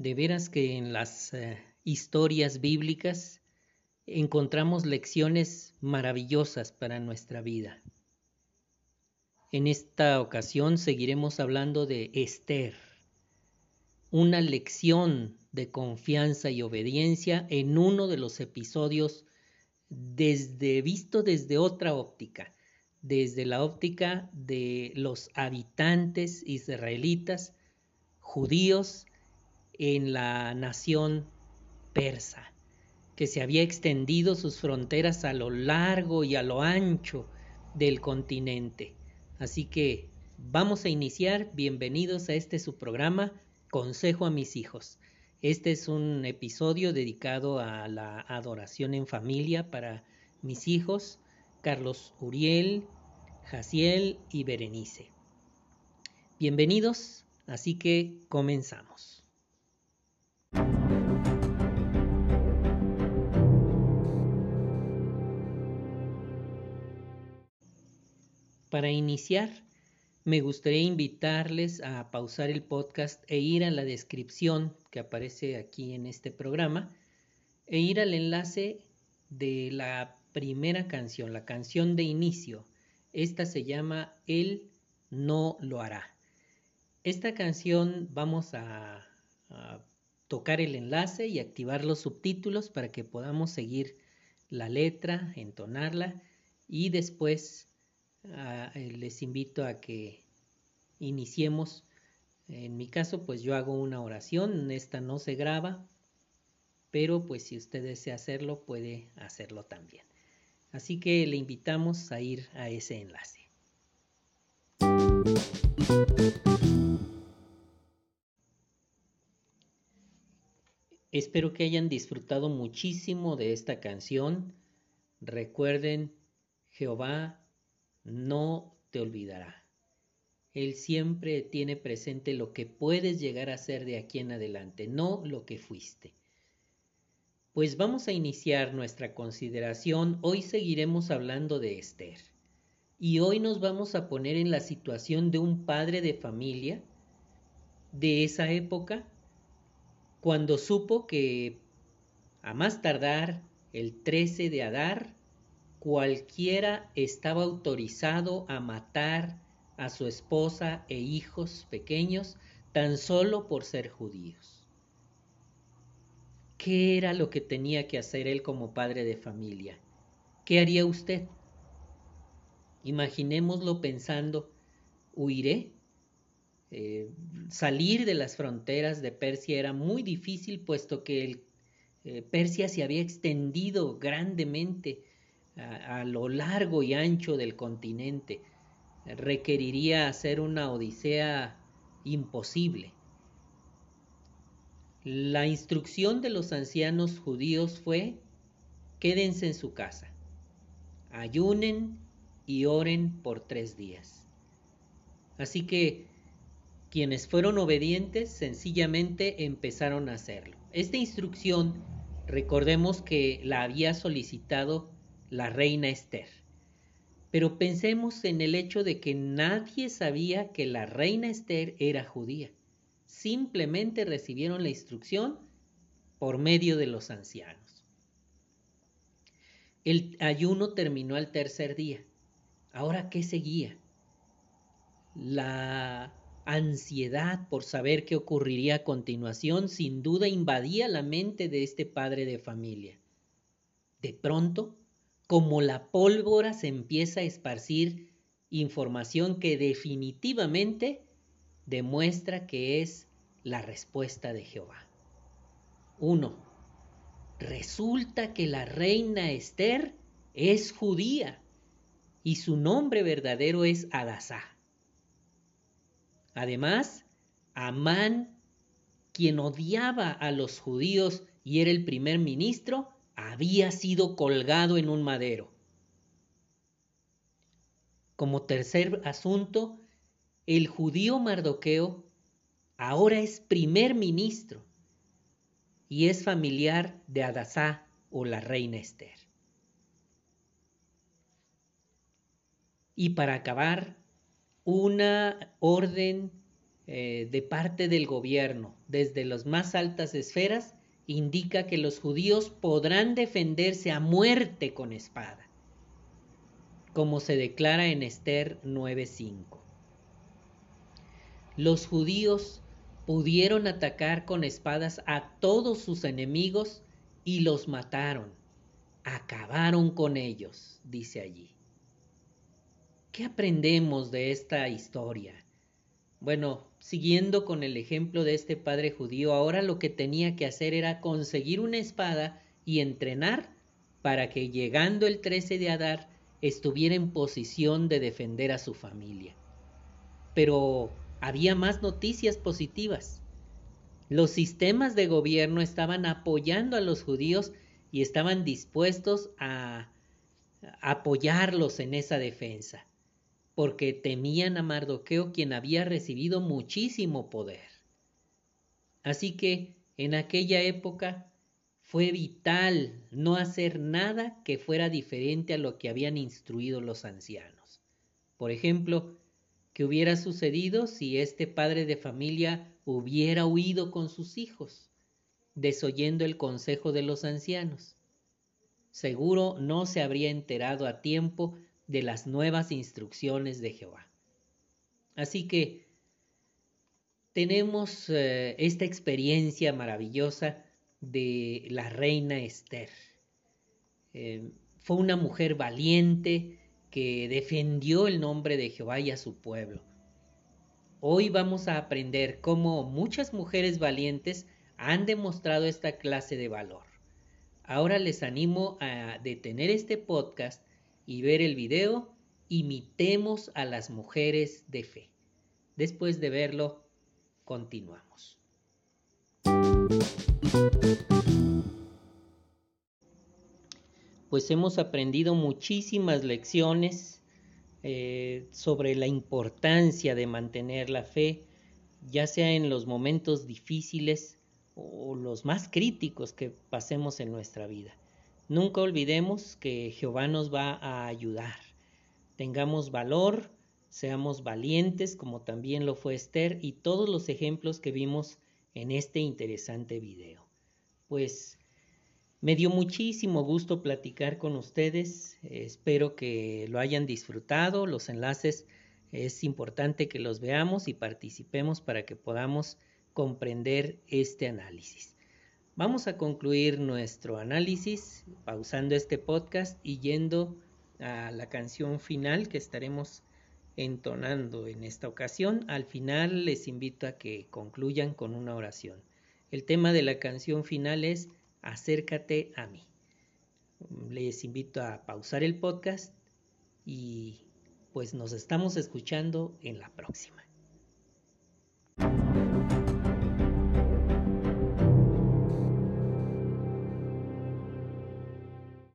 De veras que en las eh, historias bíblicas encontramos lecciones maravillosas para nuestra vida. En esta ocasión seguiremos hablando de Esther, una lección de confianza y obediencia en uno de los episodios desde visto desde otra óptica, desde la óptica de los habitantes israelitas, judíos en la nación persa, que se había extendido sus fronteras a lo largo y a lo ancho del continente. Así que vamos a iniciar. Bienvenidos a este su programa, Consejo a mis hijos. Este es un episodio dedicado a la adoración en familia para mis hijos, Carlos Uriel, Jaciel y Berenice. Bienvenidos, así que comenzamos. Para iniciar, me gustaría invitarles a pausar el podcast e ir a la descripción que aparece aquí en este programa e ir al enlace de la primera canción, la canción de inicio. Esta se llama Él no lo hará. Esta canción vamos a, a tocar el enlace y activar los subtítulos para que podamos seguir la letra, entonarla y después eh, les invito a que iniciemos. En mi caso, pues yo hago una oración, esta no se graba, pero pues si usted desea hacerlo, puede hacerlo también. Así que le invitamos a ir a ese enlace. Espero que hayan disfrutado muchísimo de esta canción. Recuerden, Jehová no te olvidará. Él siempre tiene presente lo que puedes llegar a ser de aquí en adelante, no lo que fuiste. Pues vamos a iniciar nuestra consideración. Hoy seguiremos hablando de Esther. Y hoy nos vamos a poner en la situación de un padre de familia de esa época, cuando supo que a más tardar el 13 de Adar cualquiera estaba autorizado a matar a su esposa e hijos pequeños tan solo por ser judíos. ¿Qué era lo que tenía que hacer él como padre de familia? ¿Qué haría usted? Imaginémoslo pensando, ¿huiré? Eh, salir de las fronteras de Persia era muy difícil puesto que eh, Persia se había extendido grandemente a, lo largo y ancho del continente. Requeriría hacer una odisea imposible. La instrucción de los ancianos judíos fue, quédense en su casa, ayunen y oren por tres días. Así que quienes fueron obedientes sencillamente empezaron a hacerlo. Esta instrucción, recordemos que la había solicitado la reina Esther. Pero pensemos en el hecho de que nadie sabía que la reina Esther era judía. Simplemente recibieron la instrucción por medio de los ancianos. El ayuno terminó al tercer día. Ahora, ¿qué seguía? La ansiedad por saber qué ocurriría a continuación sin duda invadía la mente de este padre de familia. De pronto, como la pólvora se empieza a esparcir información que definitivamente demuestra que es la respuesta de Jehová. 1. Resulta que la reina Esther es judía y su nombre verdadero es Adasá. Además, Amán, quien odiaba a los judíos y era el primer ministro, había sido colgado en un madero. Como tercer asunto, el judío Mardoqueo ahora es primer ministro y es familiar de Adasá o la reina Esther. Y para acabar, una orden eh, de parte del gobierno, desde las más altas esferas, indica que los judíos podrán defenderse a muerte con espada, como se declara en Esther 9.5. Los judíos pudieron atacar con espadas a todos sus enemigos y los mataron, acabaron con ellos, dice allí. ¿Qué aprendemos de esta historia? Bueno, siguiendo con el ejemplo de este padre judío, ahora lo que tenía que hacer era conseguir una espada y entrenar para que llegando el 13 de Adar estuviera en posición de defender a su familia. Pero había más noticias positivas. Los sistemas de gobierno estaban apoyando a los judíos y estaban dispuestos a apoyarlos en esa defensa porque temían a Mardoqueo quien había recibido muchísimo poder. Así que en aquella época fue vital no hacer nada que fuera diferente a lo que habían instruido los ancianos. Por ejemplo, ¿qué hubiera sucedido si este padre de familia hubiera huido con sus hijos, desoyendo el consejo de los ancianos? Seguro no se habría enterado a tiempo de las nuevas instrucciones de Jehová. Así que tenemos eh, esta experiencia maravillosa de la reina Esther. Eh, fue una mujer valiente que defendió el nombre de Jehová y a su pueblo. Hoy vamos a aprender cómo muchas mujeres valientes han demostrado esta clase de valor. Ahora les animo a detener este podcast y ver el video, imitemos a las mujeres de fe. Después de verlo, continuamos. Pues hemos aprendido muchísimas lecciones eh, sobre la importancia de mantener la fe, ya sea en los momentos difíciles o los más críticos que pasemos en nuestra vida. Nunca olvidemos que Jehová nos va a ayudar. Tengamos valor, seamos valientes como también lo fue Esther y todos los ejemplos que vimos en este interesante video. Pues me dio muchísimo gusto platicar con ustedes, espero que lo hayan disfrutado, los enlaces es importante que los veamos y participemos para que podamos comprender este análisis. Vamos a concluir nuestro análisis pausando este podcast y yendo a la canción final que estaremos entonando en esta ocasión. Al final les invito a que concluyan con una oración. El tema de la canción final es Acércate a mí. Les invito a pausar el podcast y pues nos estamos escuchando en la próxima.